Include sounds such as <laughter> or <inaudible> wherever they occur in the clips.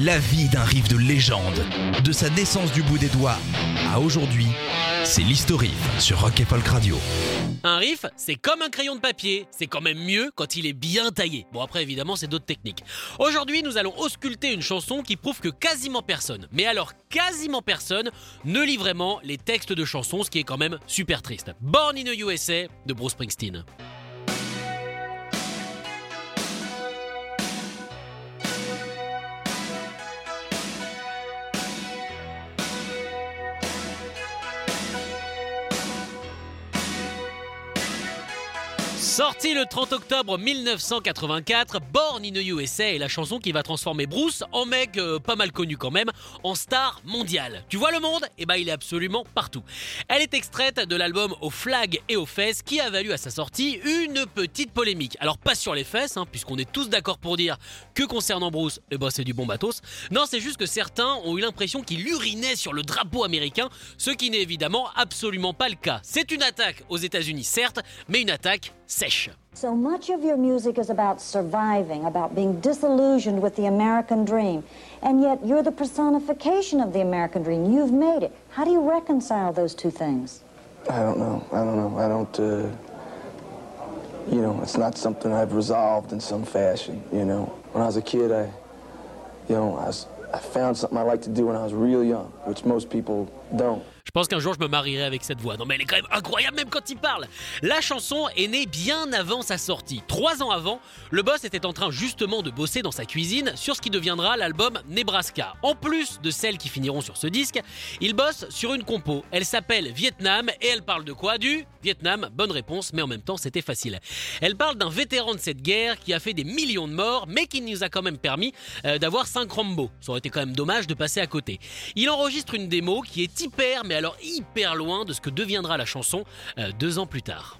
La vie d'un riff de légende, de sa naissance du bout des doigts à aujourd'hui, c'est l'historif sur Rock et Folk Radio. Un riff, c'est comme un crayon de papier, c'est quand même mieux quand il est bien taillé. Bon après évidemment c'est d'autres techniques. Aujourd'hui nous allons ausculter une chanson qui prouve que quasiment personne, mais alors quasiment personne, ne lit vraiment les textes de chansons, ce qui est quand même super triste. Born in the USA de Bruce Springsteen. Sorti le 30 octobre 1984, Born in the USA est la chanson qui va transformer Bruce en mec euh, pas mal connu quand même, en star mondiale. Tu vois le monde? Eh ben il est absolument partout. Elle est extraite de l'album Aux flags et aux fesses qui a valu à sa sortie une petite polémique. Alors pas sur les fesses, hein, puisqu'on est tous d'accord pour dire que concernant Bruce, eh ben c'est du bon batos. Non, c'est juste que certains ont eu l'impression qu'il urinait sur le drapeau américain, ce qui n'est évidemment absolument pas le cas. C'est une attaque aux États-Unis certes, mais une attaque sèche. So much of your music is about surviving, about being disillusioned with the American dream. And yet you're the personification of the American dream. You've made it. How do you reconcile those two things? I don't know. I don't know. I don't, uh, you know, it's not something I've resolved in some fashion, you know. When I was a kid, I, you know, I, was, I found something I liked to do when I was real young, which most people don't. Je pense qu'un jour je me marierai avec cette voix. Non mais elle est quand même incroyable même quand il parle. La chanson est née bien avant sa sortie. Trois ans avant, le boss était en train justement de bosser dans sa cuisine sur ce qui deviendra l'album Nebraska. En plus de celles qui finiront sur ce disque, il bosse sur une compo. Elle s'appelle Vietnam et elle parle de quoi? Du Vietnam. Bonne réponse, mais en même temps c'était facile. Elle parle d'un vétéran de cette guerre qui a fait des millions de morts, mais qui nous a quand même permis euh, d'avoir 5 Rambo. Ça aurait été quand même dommage de passer à côté. Il enregistre une démo qui est hyper alors hyper loin de ce que deviendra la chanson euh, deux ans plus tard.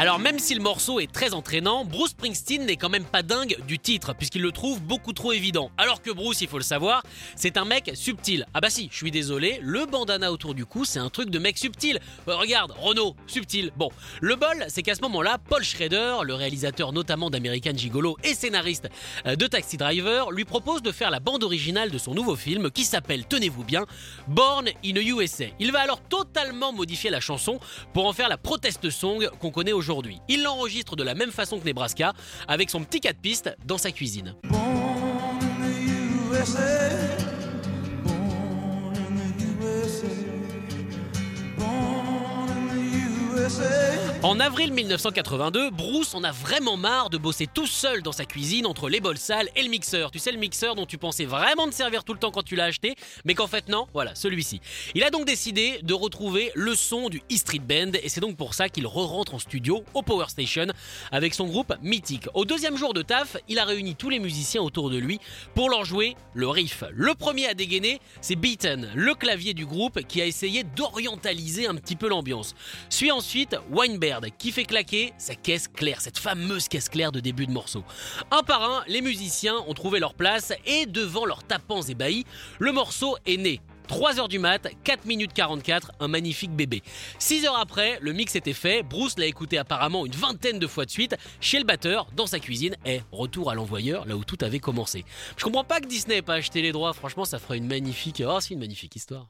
Alors même si le morceau est très entraînant, Bruce Springsteen n'est quand même pas dingue du titre, puisqu'il le trouve beaucoup trop évident. Alors que Bruce, il faut le savoir, c'est un mec subtil. Ah bah si, je suis désolé, le bandana autour du cou, c'est un truc de mec subtil. Euh, regarde, Renault, subtil. Bon, le bol, c'est qu'à ce moment-là, Paul Schrader, le réalisateur notamment d'American Gigolo et scénariste euh, de Taxi Driver, lui propose de faire la bande originale de son nouveau film qui s'appelle, tenez-vous bien, Born in the USA. Il va alors totalement modifier la chanson pour en faire la protest song qu'on connaît aujourd'hui Il l'enregistre de la même façon que Nebraska, avec son petit 4 pistes dans sa cuisine. En avril 1982, Bruce en a vraiment marre de bosser tout seul dans sa cuisine entre les bols sales et le mixeur. Tu sais, le mixeur dont tu pensais vraiment te servir tout le temps quand tu l'as acheté, mais qu'en fait non, voilà, celui-ci. Il a donc décidé de retrouver le son du E Street Band et c'est donc pour ça qu'il re-rentre en studio au Power Station avec son groupe Mythic. Au deuxième jour de taf, il a réuni tous les musiciens autour de lui pour leur jouer le riff. Le premier à dégainer, c'est Beaton, le clavier du groupe qui a essayé d'orientaliser un petit peu l'ambiance. Suit ensuite Weinberg qui fait claquer sa caisse claire, cette fameuse caisse claire de début de morceau. Un par un, les musiciens ont trouvé leur place et devant leurs tapants ébahis, le morceau est né. 3h du mat, 4 minutes 44, un magnifique bébé. 6 heures après, le mix était fait, Bruce l'a écouté apparemment une vingtaine de fois de suite chez le batteur, dans sa cuisine, et retour à l'envoyeur, là où tout avait commencé. Je comprends pas que Disney ait pas acheté les droits, franchement ça ferait une magnifique... Oh c'est une magnifique histoire.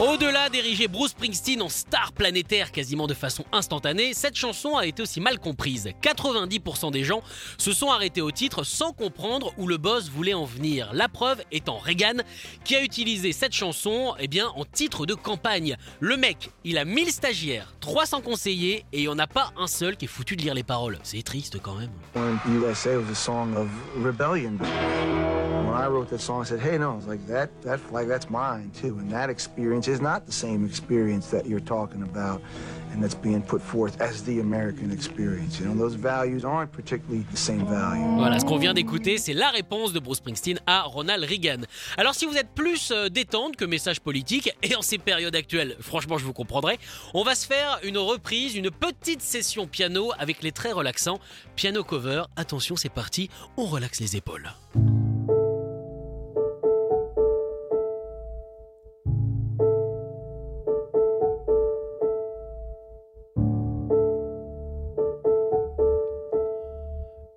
Au-delà d'ériger Bruce Springsteen en star planétaire quasiment de façon instantanée, cette chanson a été aussi mal comprise. 90% des gens se sont arrêtés au titre sans comprendre où le boss voulait en venir. La preuve étant Reagan qui a utilisé cette chanson eh bien, en titre de campagne. Le mec, il a 1000 stagiaires, 300 conseillers et il n'y en a pas un seul qui est foutu de lire les paroles. C'est triste quand même. I wrote song, said, hey, no, it's like that's mine too. And that experience is not the same experience that you're talking about and that's being put forth as the American experience. You know, those values aren't particularly the same value. Voilà, ce qu'on vient d'écouter, c'est la réponse de Bruce Springsteen à Ronald Reagan. Alors si vous êtes plus euh, détente que message politique, <laughs> et en ces périodes actuelles, franchement je vous comprendrai, on va se faire une reprise, une petite session piano avec les très relaxants. Piano cover, attention c'est parti, on relaxe les épaules.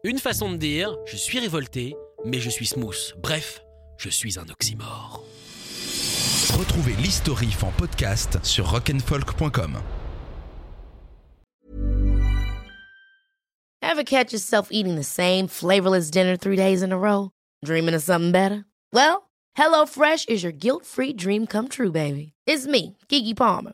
Une façon de dire, je suis révolté, mais je suis smooth. Bref, je suis un oxymore. Retrouvez l'historif en podcast sur rock'n'folk.com. Ever catch yourself eating the same flavorless dinner three days in a row? Dreaming of something better? Well, HelloFresh is your guilt-free dream come true, baby. It's me, Kiki Palmer.